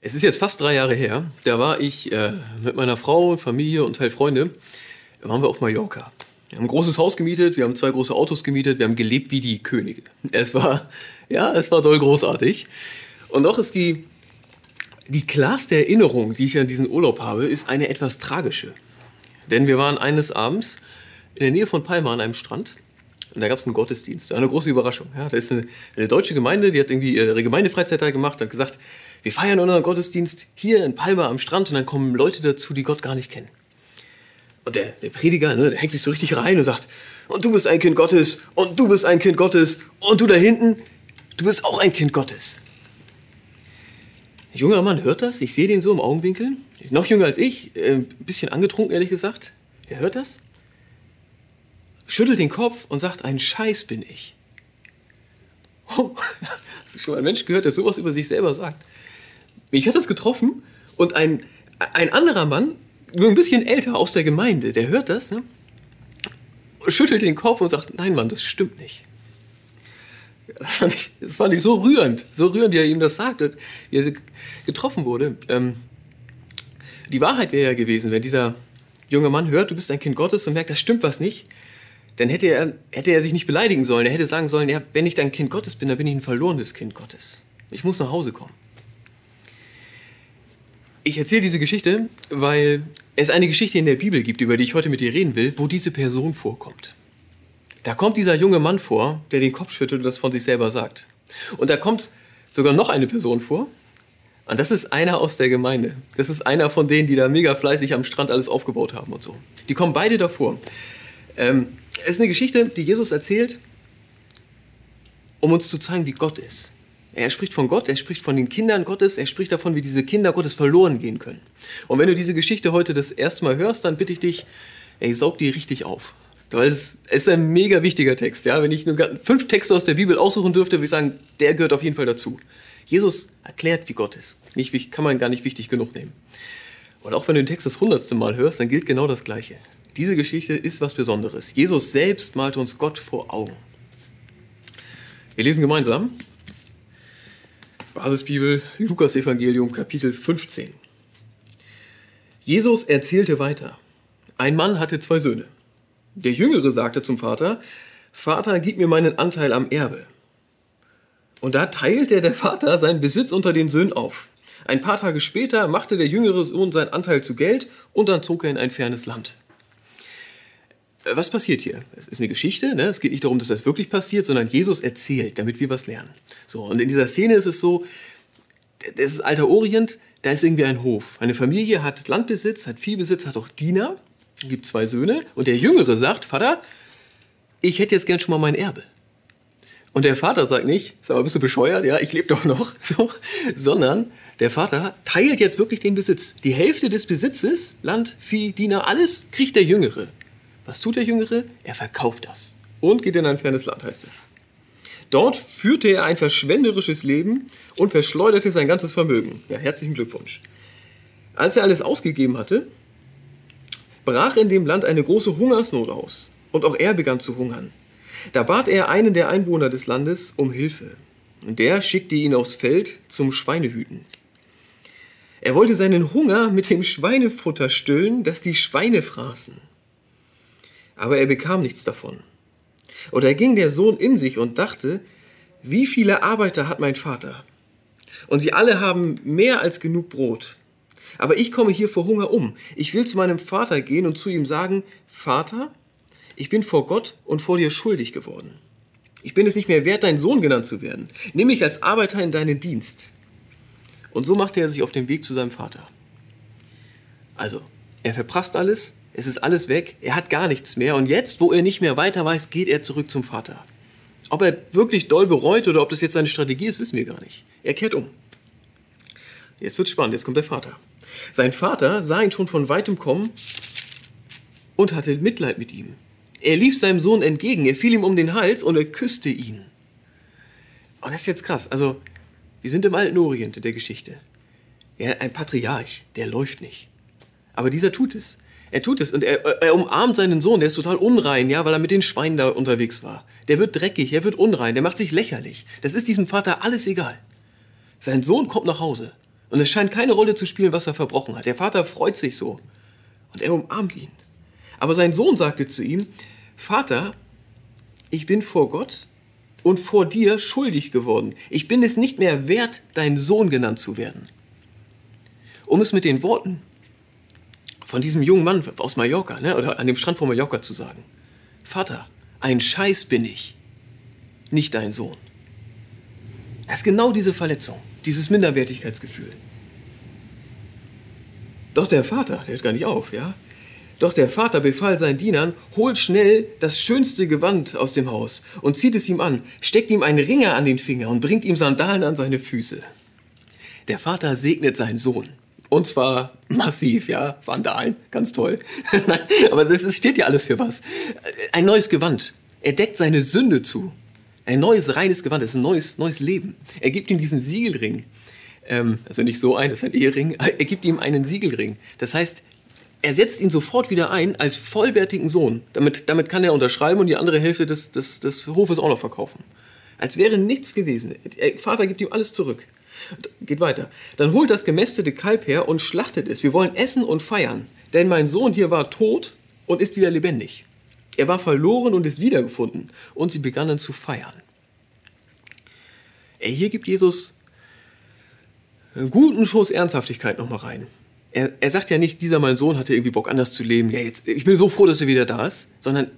Es ist jetzt fast drei Jahre her. Da war ich äh, mit meiner Frau, Familie und Teil Freunde. Da waren wir auf Mallorca. Wir haben ein großes Haus gemietet, wir haben zwei große Autos gemietet, wir haben gelebt wie die Könige. Es war, ja, es war doll großartig. Und doch ist die, die klarste Erinnerung, die ich an diesen Urlaub habe, ist eine etwas tragische. Denn wir waren eines Abends in der Nähe von Palma an einem Strand und da gab es einen Gottesdienst. Eine große Überraschung. Ja, da ist eine, eine deutsche Gemeinde, die hat irgendwie ihre Gemeindefreizeit da gemacht, hat gesagt, wir feiern unseren Gottesdienst hier in Palma am Strand und dann kommen Leute dazu, die Gott gar nicht kennen. Und der, der Prediger, ne, der hängt sich so richtig rein und sagt, und du bist ein Kind Gottes, und du bist ein Kind Gottes, und du da hinten, du bist auch ein Kind Gottes. Ein junger Mann hört das, ich sehe den so im Augenwinkel, noch jünger als ich, äh, ein bisschen angetrunken ehrlich gesagt. Er hört das, schüttelt den Kopf und sagt, ein Scheiß bin ich. Oh, hast du schon mal einen Mensch gehört, der sowas über sich selber sagt? Mich hat das getroffen und ein, ein anderer Mann, nur ein bisschen älter aus der Gemeinde, der hört das, ne? schüttelt den Kopf und sagt, nein Mann, das stimmt nicht. Das fand, ich, das fand ich so rührend, so rührend, wie er ihm das sagt, wie er getroffen wurde. Ähm, die Wahrheit wäre ja gewesen, wenn dieser junge Mann hört, du bist ein Kind Gottes und merkt, da stimmt was nicht, dann hätte er, hätte er sich nicht beleidigen sollen. Er hätte sagen sollen, ja, wenn ich dann Kind Gottes bin, dann bin ich ein verlorenes Kind Gottes. Ich muss nach Hause kommen. Ich erzähle diese Geschichte, weil es eine Geschichte in der Bibel gibt, über die ich heute mit dir reden will, wo diese Person vorkommt. Da kommt dieser junge Mann vor, der den Kopf schüttelt und das von sich selber sagt. Und da kommt sogar noch eine Person vor. Und das ist einer aus der Gemeinde. Das ist einer von denen, die da mega fleißig am Strand alles aufgebaut haben und so. Die kommen beide davor. Ähm, es ist eine Geschichte, die Jesus erzählt, um uns zu zeigen, wie Gott ist. Er spricht von Gott, er spricht von den Kindern Gottes, er spricht davon, wie diese Kinder Gottes verloren gehen können. Und wenn du diese Geschichte heute das erste Mal hörst, dann bitte ich dich, ey, saug die richtig auf. Weil es ist ein mega wichtiger Text. Ja? Wenn ich nur fünf Texte aus der Bibel aussuchen dürfte, würde ich sagen, der gehört auf jeden Fall dazu. Jesus erklärt, wie Gott ist. Nicht, kann man gar nicht wichtig genug nehmen. Und auch wenn du den Text das hundertste Mal hörst, dann gilt genau das Gleiche. Diese Geschichte ist was Besonderes. Jesus selbst malt uns Gott vor Augen. Wir lesen gemeinsam Basisbibel, Lukas Evangelium, Kapitel 15. Jesus erzählte weiter. Ein Mann hatte zwei Söhne. Der Jüngere sagte zum Vater, Vater, gib mir meinen Anteil am Erbe. Und da teilte der Vater seinen Besitz unter den Söhnen auf. Ein paar Tage später machte der jüngere Sohn seinen Anteil zu Geld und dann zog er in ein fernes Land. Was passiert hier? Es ist eine Geschichte, ne? es geht nicht darum, dass das wirklich passiert, sondern Jesus erzählt, damit wir was lernen. So, und in dieser Szene ist es so, das ist alter Orient, da ist irgendwie ein Hof. Eine Familie hat Landbesitz, hat Viehbesitz, hat auch Diener, gibt zwei Söhne und der Jüngere sagt, Vater, ich hätte jetzt gern schon mal mein Erbe. Und der Vater sagt nicht, sag mal, bist du bescheuert? Ja, ich lebe doch noch. So, sondern der Vater teilt jetzt wirklich den Besitz. Die Hälfte des Besitzes, Land, Vieh, Diener, alles kriegt der Jüngere. Was tut der Jüngere? Er verkauft das und geht in ein fernes Land, heißt es. Dort führte er ein verschwenderisches Leben und verschleuderte sein ganzes Vermögen. Ja, herzlichen Glückwunsch. Als er alles ausgegeben hatte, brach in dem Land eine große Hungersnot aus und auch er begann zu hungern. Da bat er einen der Einwohner des Landes um Hilfe. Und der schickte ihn aufs Feld zum Schweinehüten. Er wollte seinen Hunger mit dem Schweinefutter stillen, das die Schweine fraßen aber er bekam nichts davon. Und da ging der Sohn in sich und dachte, wie viele Arbeiter hat mein Vater? Und sie alle haben mehr als genug Brot. Aber ich komme hier vor Hunger um. Ich will zu meinem Vater gehen und zu ihm sagen, Vater, ich bin vor Gott und vor dir schuldig geworden. Ich bin es nicht mehr wert, dein Sohn genannt zu werden. Nimm mich als Arbeiter in deinen Dienst. Und so machte er sich auf den Weg zu seinem Vater. Also, er verprasst alles, es ist alles weg, er hat gar nichts mehr und jetzt, wo er nicht mehr weiter weiß, geht er zurück zum Vater. Ob er wirklich doll bereut oder ob das jetzt seine Strategie ist, wissen wir gar nicht. Er kehrt um. Jetzt wird spannend, jetzt kommt der Vater. Sein Vater sah ihn schon von weitem kommen und hatte Mitleid mit ihm. Er lief seinem Sohn entgegen, er fiel ihm um den Hals und er küsste ihn. Und das ist jetzt krass. Also, wir sind im alten Orient in der Geschichte. Er, ein Patriarch, der läuft nicht. Aber dieser tut es. Er tut es und er, er, umarmt seinen Sohn, der ist total unrein, ja, weil er mit den Schweinen da unterwegs war. Der wird dreckig, er wird unrein, der macht sich lächerlich. Das ist diesem Vater alles egal. Sein Sohn kommt nach Hause Und es scheint keine Rolle zu spielen, was er verbrochen hat. Der Vater freut sich so und er umarmt ihn. Aber sein Sohn sagte zu ihm, Vater, ich bin vor Gott und vor dir schuldig geworden. Ich bin es nicht mehr wert, dein Sohn genannt zu werden. Um es mit den Worten von diesem jungen Mann aus Mallorca, ne, oder an dem Strand von Mallorca zu sagen. Vater, ein Scheiß bin ich, nicht dein Sohn. Das ist genau diese Verletzung, dieses Minderwertigkeitsgefühl. Doch der Vater, der hört gar nicht auf, ja? Doch der Vater befahl seinen Dienern, holt schnell das schönste Gewand aus dem Haus und zieht es ihm an, steckt ihm einen Ringer an den Finger und bringt ihm Sandalen an seine Füße. Der Vater segnet seinen Sohn. Und zwar massiv, ja, Sandalen, ganz toll. Aber das steht ja alles für was. Ein neues Gewand. Er deckt seine Sünde zu. Ein neues, reines Gewand, das ist ein neues, neues Leben. Er gibt ihm diesen Siegelring. Ähm, also nicht so ein, das ist ein Ehering. Er gibt ihm einen Siegelring. Das heißt, er setzt ihn sofort wieder ein als vollwertigen Sohn. Damit, damit kann er unterschreiben und die andere Hälfte des, des, des Hofes auch noch verkaufen. Als wäre nichts gewesen. Der Vater gibt ihm alles zurück. Geht weiter. Dann holt das gemästete Kalb her und schlachtet es. Wir wollen essen und feiern. Denn mein Sohn hier war tot und ist wieder lebendig. Er war verloren und ist wiedergefunden. Und sie begannen zu feiern. Hier gibt Jesus einen guten Schuss Ernsthaftigkeit nochmal rein. Er, er, sagt ja nicht, dieser mein Sohn hatte irgendwie Bock anders zu leben. Ja, jetzt, ich bin so froh, dass er wieder da ist. Sondern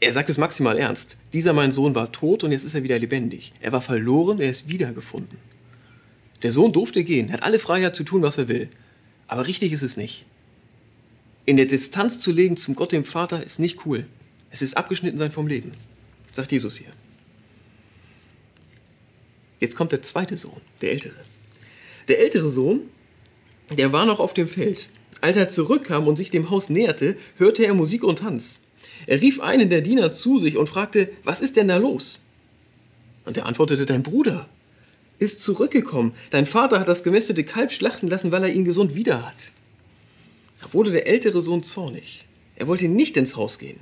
er sagt es maximal ernst. Dieser mein Sohn war tot und jetzt ist er wieder lebendig. Er war verloren, er ist wiedergefunden. Der Sohn durfte gehen, hat alle Freiheit zu tun, was er will. Aber richtig ist es nicht. In der Distanz zu legen zum Gott, dem Vater, ist nicht cool. Es ist abgeschnitten sein vom Leben, sagt Jesus hier. Jetzt kommt der zweite Sohn, der ältere. Der ältere Sohn, der war noch auf dem Feld. Als er zurückkam und sich dem Haus näherte, hörte er Musik und Tanz. Er rief einen der Diener zu sich und fragte, was ist denn da los? Und er antwortete, dein Bruder, ist zurückgekommen. Dein Vater hat das gemästete Kalb schlachten lassen, weil er ihn gesund wieder hat. Da wurde der ältere Sohn zornig. Er wollte nicht ins Haus gehen.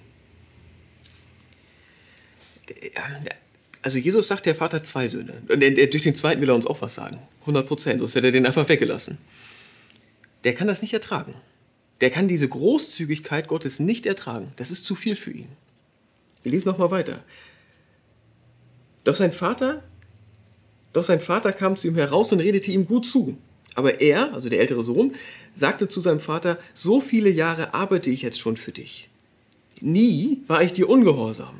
Also Jesus sagt, der Vater hat zwei Söhne. Und durch den zweiten will er uns auch was sagen. 100 Prozent, sonst hätte er den einfach weggelassen. Der kann das nicht ertragen. Der kann diese Großzügigkeit Gottes nicht ertragen. Das ist zu viel für ihn. Wir lesen nochmal weiter. Doch sein Vater doch sein Vater kam zu ihm heraus und redete ihm gut zu. Aber er, also der ältere Sohn, sagte zu seinem Vater, so viele Jahre arbeite ich jetzt schon für dich. Nie war ich dir ungehorsam.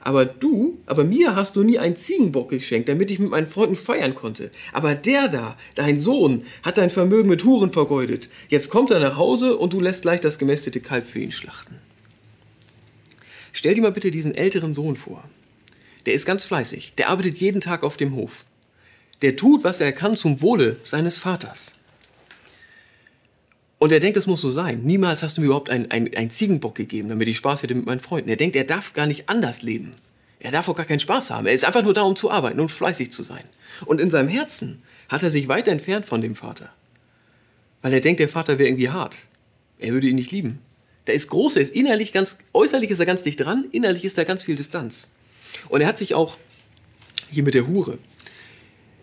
Aber du, aber mir hast du nie einen Ziegenbock geschenkt, damit ich mit meinen Freunden feiern konnte. Aber der da, dein Sohn, hat dein Vermögen mit Huren vergeudet. Jetzt kommt er nach Hause und du lässt gleich das gemästete Kalb für ihn schlachten. Stell dir mal bitte diesen älteren Sohn vor. Der ist ganz fleißig. Der arbeitet jeden Tag auf dem Hof. Der tut, was er kann zum Wohle seines Vaters. Und er denkt, es muss so sein. Niemals hast du mir überhaupt einen, einen, Ziegenbock gegeben, damit ich Spaß hätte mit meinen Freunden. Er denkt, er darf gar nicht anders leben. Er darf auch gar keinen Spaß haben. Er ist einfach nur da, um zu arbeiten und fleißig zu sein. Und in seinem Herzen hat er sich weit entfernt von dem Vater. Weil er denkt, der Vater wäre irgendwie hart. Er würde ihn nicht lieben. Da ist groß, er ist innerlich ganz, äußerlich ist er ganz dicht dran, innerlich ist da ganz viel Distanz. Und er hat sich auch hier mit der Hure,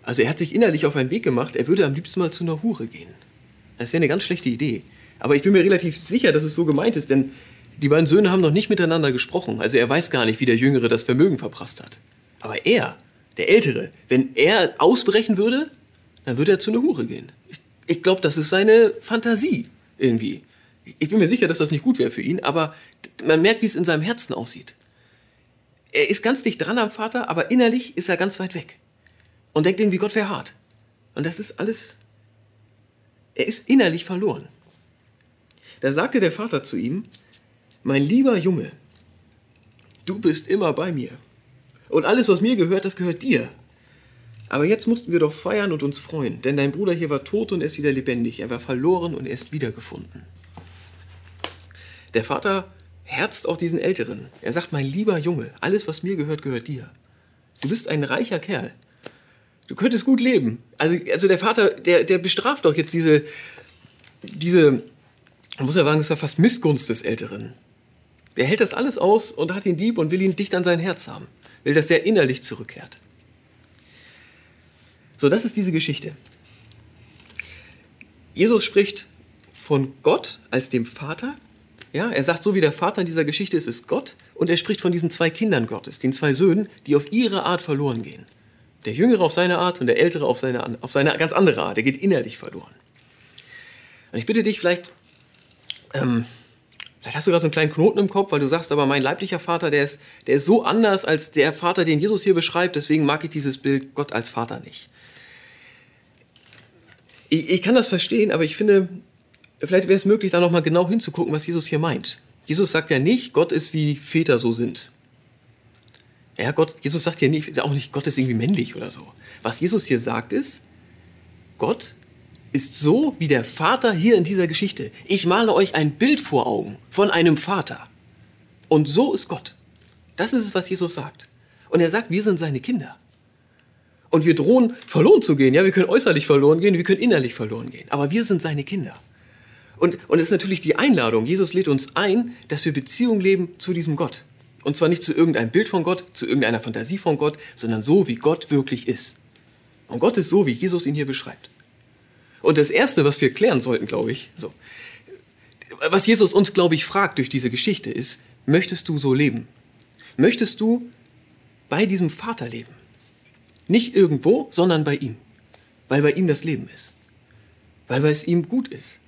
also er hat sich innerlich auf einen Weg gemacht, er würde am liebsten mal zu einer Hure gehen. Das wäre eine ganz schlechte Idee. Aber ich bin mir relativ sicher, dass es so gemeint ist, denn die beiden Söhne haben noch nicht miteinander gesprochen. Also er weiß gar nicht, wie der Jüngere das Vermögen verprasst hat. Aber er, der Ältere, wenn er ausbrechen würde, dann würde er zu einer Hure gehen. Ich, ich glaube, das ist seine Fantasie irgendwie. Ich bin mir sicher, dass das nicht gut wäre für ihn, aber man merkt, wie es in seinem Herzen aussieht er ist ganz dicht dran am Vater, aber innerlich ist er ganz weit weg. Und denkt irgendwie, Gott wäre hart. Und das ist alles, er ist innerlich verloren. Da sagte der Vater zu ihm, mein lieber Junge, du bist immer bei mir. Und alles, was mir gehört, das gehört dir. Aber jetzt mussten wir doch feiern und uns freuen, denn dein Bruder hier war tot und er ist wieder lebendig. Er war verloren und er ist wiedergefunden. Der Vater herzt auch diesen Älteren. Er sagt, mein lieber Junge, alles, was mir gehört, gehört dir. Du bist ein reicher Kerl. Du könntest gut leben. Also, also der Vater, der, der bestraft doch jetzt diese, diese, muss er sagen, ist ja fast Missgunst des Älteren. Der hält das alles aus und hat ihn lieb und will ihn dicht an sein Herz haben. Will, dass er innerlich zurückkehrt. So, das ist diese Geschichte. Jesus spricht von Gott als dem Vater. Ja, er sagt, so wie der Vater in dieser Geschichte ist, ist Gott. Und er spricht von diesen zwei Kindern Gottes, den zwei Söhnen, die auf ihre Art verloren gehen. Der Jüngere auf seine Art und der Ältere auf seine, auf seine ganz andere Art. Er geht innerlich verloren. Und ich bitte dich, vielleicht, ähm, vielleicht hast du gerade so einen kleinen Knoten im Kopf, weil du sagst, aber mein leiblicher Vater, der ist, der ist so anders als der Vater, den Jesus hier beschreibt, deswegen mag ich dieses Bild Gott als Vater nicht. Ich, ich kann das verstehen, aber ich finde, vielleicht wäre es möglich, da nochmal genau hinzugucken, was Jesus hier meint. Jesus sagt ja nicht, Gott ist wie Väter so sind. Ja, Gott, Jesus sagt ja nicht, auch nicht, Gott ist irgendwie männlich oder so. Was Jesus hier sagt ist, Gott ist so wie der Vater hier in dieser Geschichte. Ich male euch ein Bild vor Augen von einem Vater. Und so ist Gott. Das ist es, was Jesus sagt. Und er sagt, wir sind seine Kinder. Und wir drohen, verloren zu gehen. Ja, wir können äußerlich verloren gehen, wir können innerlich verloren gehen. Aber wir sind seine Kinder. Und, und es ist natürlich die Einladung. Jesus lädt uns ein, dass wir Beziehung leben zu diesem Gott. Und zwar nicht zu irgendeinem Bild von Gott, zu irgendeiner Fantasie von Gott, sondern so, wie Gott wirklich ist. Und Gott ist so, wie Jesus ihn hier beschreibt. Und das Erste, was wir klären sollten, glaube ich, so, was Jesus uns, glaube ich, fragt durch diese Geschichte ist, möchtest du so leben? Möchtest du bei diesem Vater leben? Nicht irgendwo, sondern bei ihm. Weil bei ihm das Leben ist. Weil es ihm gut ist.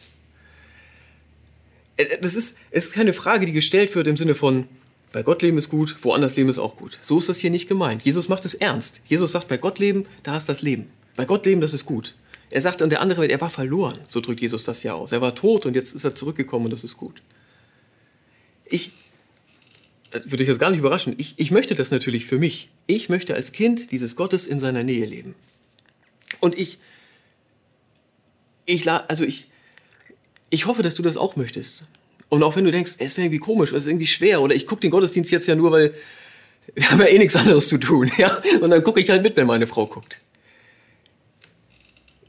Äh, das ist, es ist keine Frage, die gestellt wird im Sinne von, bei Gott leben ist gut, woanders leben ist auch gut. So ist das hier nicht gemeint. Jesus macht es ernst. Jesus sagt, bei Gott leben, da ist das Leben. Bei Gott leben, das ist gut. Er sagt an der andere Welt, er war verloren. So drückt Jesus das ja aus. Er war tot und jetzt ist er zurückgekommen und das ist gut. Ich, das würde ich jetzt gar nicht überraschen, ich, ich möchte das natürlich für mich. Ich möchte als Kind dieses Gottes in seiner Nähe leben. Und ich, ich, also ich, ich hoffe, dass du das auch möchtest. Und auch wenn du denkst, es wäre irgendwie komisch, es ist irgendwie schwer, oder ich gucke den Gottesdienst jetzt ja nur, weil wir haben ja eh nichts anderes zu tun, ja. Und dann gucke ich halt mit, wenn meine Frau guckt.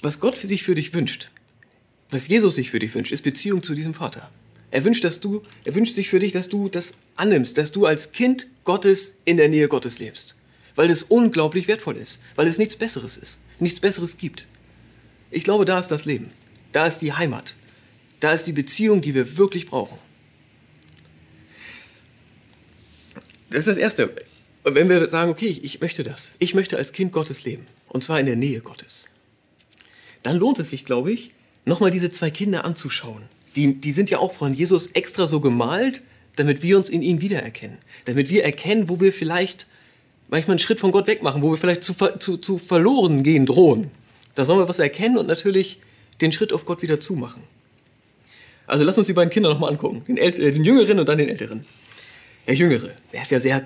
Was Gott für sich für dich wünscht, was Jesus sich für dich wünscht, ist Beziehung zu diesem Vater. Er wünscht, dass du, er wünscht sich für dich, dass du das annimmst, dass du als Kind Gottes in der Nähe Gottes lebst. Weil es unglaublich wertvoll ist, weil es nichts Besseres ist, nichts Besseres gibt. Ich glaube, da ist das Leben. Da ist die Heimat. Da ist die Beziehung, die wir wirklich brauchen. Das ist das Erste. Und wenn wir sagen, okay, ich möchte das, ich möchte als Kind Gottes leben, und zwar in der Nähe Gottes, dann lohnt es sich, glaube ich, nochmal diese zwei Kinder anzuschauen. Die, die sind ja auch von Jesus extra so gemalt, damit wir uns in ihnen wiedererkennen. Damit wir erkennen, wo wir vielleicht manchmal einen Schritt von Gott wegmachen, wo wir vielleicht zu, zu, zu verloren gehen drohen. Da sollen wir was erkennen und natürlich den Schritt auf Gott wieder zumachen. Also lass uns die beiden Kinder nochmal angucken. Den, äh, den Jüngeren und dann den Älteren. Der Jüngere, der ist ja sehr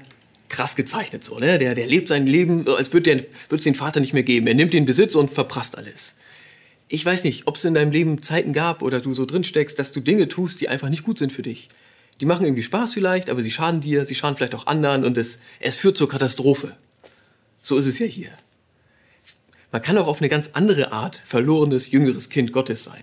krass gezeichnet so, ne? Der, der lebt sein Leben, als würde es den Vater nicht mehr geben. Er nimmt den Besitz und verprasst alles. Ich weiß nicht, ob es in deinem Leben Zeiten gab oder du so drin steckst, dass du Dinge tust, die einfach nicht gut sind für dich. Die machen irgendwie Spaß vielleicht, aber sie schaden dir, sie schaden vielleicht auch anderen und es, es führt zur Katastrophe. So ist es ja hier. Man kann auch auf eine ganz andere Art verlorenes, jüngeres Kind Gottes sein.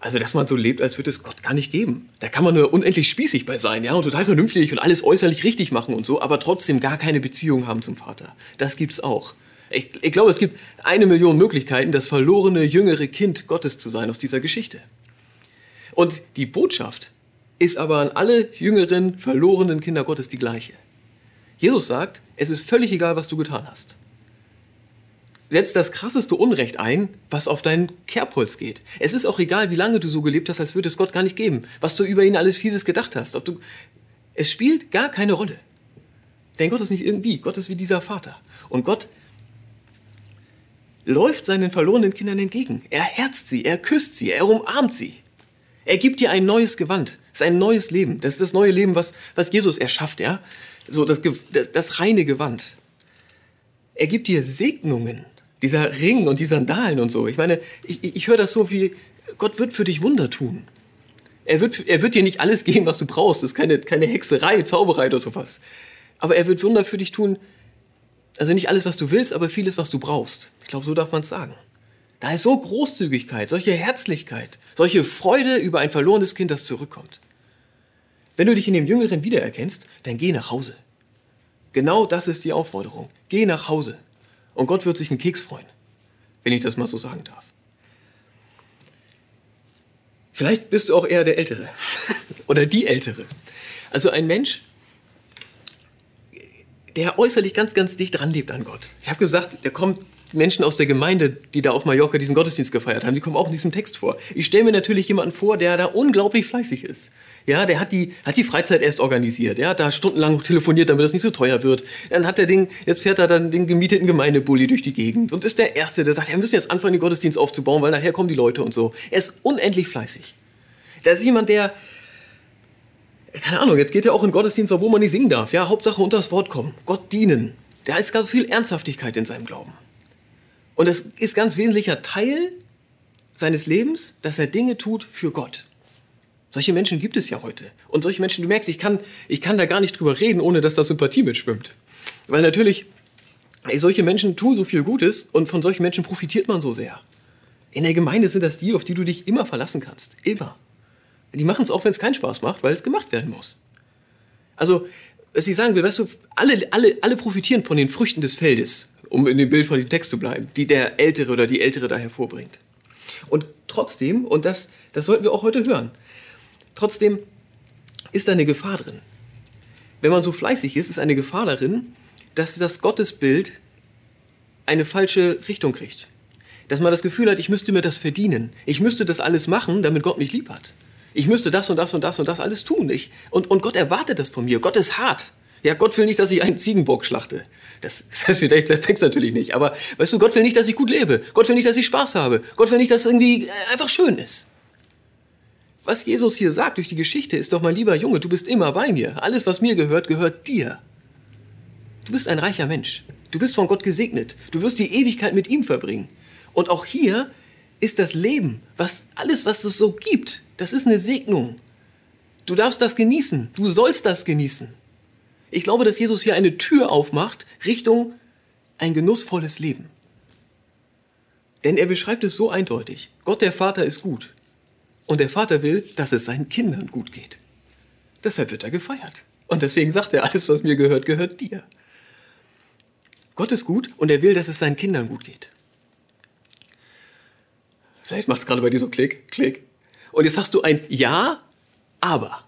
Also, dass man so lebt, als würde es Gott gar nicht geben. Da kann man nur unendlich spießig bei sein, ja, und total vernünftig und alles äußerlich richtig machen und so, aber trotzdem gar keine Beziehung haben zum Vater. Das gibt's auch. Ich, ich glaube, es gibt eine Million Möglichkeiten, das verlorene, jüngere Kind Gottes zu sein aus dieser Geschichte. Und die Botschaft ist aber an alle jüngeren, verlorenen Kinder Gottes die gleiche. Jesus sagt, es ist völlig egal, was du getan hast setzt das krasseste Unrecht ein, was auf deinen Kerbholz geht. Es ist auch egal, wie lange du so gelebt hast, als würde es Gott gar nicht geben, was du über ihn alles Fieses gedacht hast. Ob du, es spielt gar keine Rolle. Denn Gott ist nicht irgendwie, Gott ist wie dieser Vater. Und Gott läuft seinen verlorenen Kindern entgegen. Er herzt sie, er küsst sie, er umarmt sie. Er gibt dir ein neues Gewand, sein neues Leben. Das ist das neue Leben, was, was Jesus erschafft, ja? So das, das, das reine Gewand. Er gibt dir Segnungen, dieser Ring und die Sandalen und so. Ich meine, ich, ich höre das so wie, Gott wird für dich Wunder tun. Er wird, er wird dir nicht alles geben, was du brauchst. Das ist keine, keine Hexerei, Zauberei oder sowas. Aber er wird Wunder für dich tun. Also nicht alles, was du willst, aber vieles, was du brauchst. Ich glaube, so darf man es sagen. Da ist so Großzügigkeit, solche Herzlichkeit, solche Freude über ein verlorenes Kind, das zurückkommt. Wenn du dich in dem Jüngeren wiedererkennst, dann geh nach Hause. Genau das ist die Aufforderung. Geh nach Hause. Und Gott wird sich einen Keks freuen, wenn ich das mal so sagen darf. Vielleicht bist du auch eher der Ältere oder die Ältere. Also ein Mensch, der äußerlich ganz, ganz dicht dran lebt an Gott. Ich habe gesagt, der kommt Menschen aus der Gemeinde, die da auf Mallorca diesen Gottesdienst gefeiert haben, die kommen auch in diesem Text vor. Ich stelle mir natürlich jemanden vor, der da unglaublich fleißig ist. Ja, der hat die, hat die Freizeit erst organisiert. Ja, da stundenlang telefoniert, damit das nicht so teuer wird. Dann hat er den, jetzt fährt er dann den gemieteten Gemeindebully durch die Gegend und ist der Erste, der sagt, ja, wir müssen jetzt anfangen, den Gottesdienst aufzubauen, weil nachher kommen die Leute und so. Er ist unendlich fleißig. Da ist jemand, der, keine Ahnung, jetzt geht er auch in Gottesdienst, wo man nicht singen darf. Ja, Hauptsache unter das Wort kommen. Gott dienen. Da ist ganz viel Ernsthaftigkeit in seinem Glauben. Und das ist ganz wesentlicher Teil seines Lebens, dass er Dinge tut für Gott. Solche Menschen gibt es ja heute. Und solche Menschen, du merkst, ich kann, ich kann da gar nicht drüber reden, ohne dass da Sympathie mitschwimmt. Weil natürlich, ey, solche Menschen tun so viel Gutes und von solchen Menschen profitiert man so sehr. In der Gemeinde sind das die, auf die du dich immer verlassen kannst. Immer. Die machen es auch, wenn es keinen Spaß macht, weil es gemacht werden muss. Also, was ich sagen will, weißt du, alle, alle, alle profitieren von den Früchten des Feldes um in dem Bild von dem Text zu bleiben, die der Ältere oder die Ältere da hervorbringt. Und trotzdem, und das, das sollten wir auch heute hören, trotzdem ist da eine Gefahr drin. Wenn man so fleißig ist, ist eine Gefahr darin, dass das Gottesbild eine falsche Richtung kriegt. Dass man das Gefühl hat, ich müsste mir das verdienen. Ich müsste das alles machen, damit Gott mich lieb hat. Ich müsste das und das und das und das alles tun. Ich, und, und Gott erwartet das von mir. Gott ist hart. Ja, Gott will nicht, dass ich einen Ziegenbock schlachte. Das, das, das Text natürlich nicht. Aber weißt du, Gott will nicht, dass ich gut lebe. Gott will nicht, dass ich Spaß habe. Gott will nicht, dass es irgendwie äh, einfach schön ist. Was Jesus hier sagt durch die Geschichte ist doch, mein lieber Junge, du bist immer bei mir. Alles, was mir gehört, gehört dir. Du bist ein reicher Mensch. Du bist von Gott gesegnet. Du wirst die Ewigkeit mit ihm verbringen. Und auch hier ist das Leben, was alles, was es so gibt, das ist eine Segnung. Du darfst das genießen. Du sollst das genießen. Ich glaube, dass Jesus hier eine Tür aufmacht Richtung ein genussvolles Leben. Denn er beschreibt es so eindeutig. Gott der Vater ist gut. Und der Vater will, dass es seinen Kindern gut geht. Deshalb wird er gefeiert. Und deswegen sagt er, alles, was mir gehört, gehört dir. Gott ist gut und er will, dass es seinen Kindern gut geht. Vielleicht macht es gerade bei dir so Klick, Klick. Und jetzt hast du ein Ja, aber.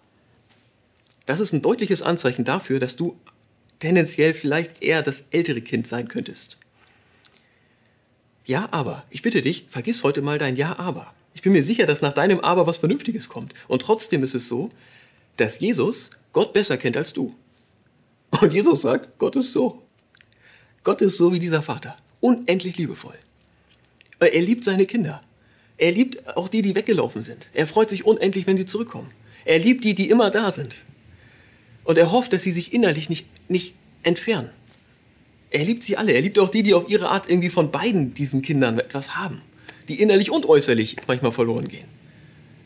Das ist ein deutliches Anzeichen dafür, dass du tendenziell vielleicht eher das ältere Kind sein könntest. Ja, aber. Ich bitte dich, vergiss heute mal dein Ja, aber. Ich bin mir sicher, dass nach deinem Aber was Vernünftiges kommt. Und trotzdem ist es so, dass Jesus Gott besser kennt als du. Und Jesus sagt, Gott ist so. Gott ist so wie dieser Vater. Unendlich liebevoll. Er liebt seine Kinder. Er liebt auch die, die weggelaufen sind. Er freut sich unendlich, wenn sie zurückkommen. Er liebt die, die immer da sind. Und er hofft, dass sie sich innerlich nicht, nicht entfernen. Er liebt sie alle. Er liebt auch die, die auf ihre Art irgendwie von beiden diesen Kindern etwas haben. Die innerlich und äußerlich manchmal verloren gehen.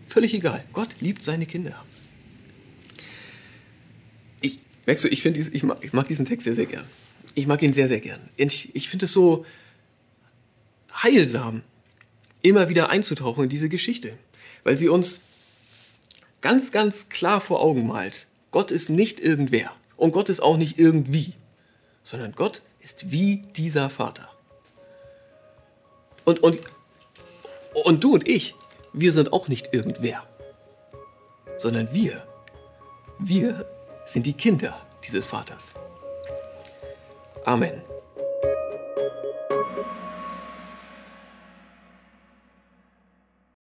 Völlig egal. Gott liebt seine Kinder. Ich, merkst du, ich, ich, mag, ich mag diesen Text sehr, sehr gern. Ich mag ihn sehr, sehr gern. Ich, ich finde es so heilsam, immer wieder einzutauchen in diese Geschichte. Weil sie uns ganz, ganz klar vor Augen malt, Gott ist nicht irgendwer und Gott ist auch nicht irgendwie, sondern Gott ist wie dieser Vater. Und, und, und du und ich, wir sind auch nicht irgendwer, sondern wir, wir sind die Kinder dieses Vaters. Amen.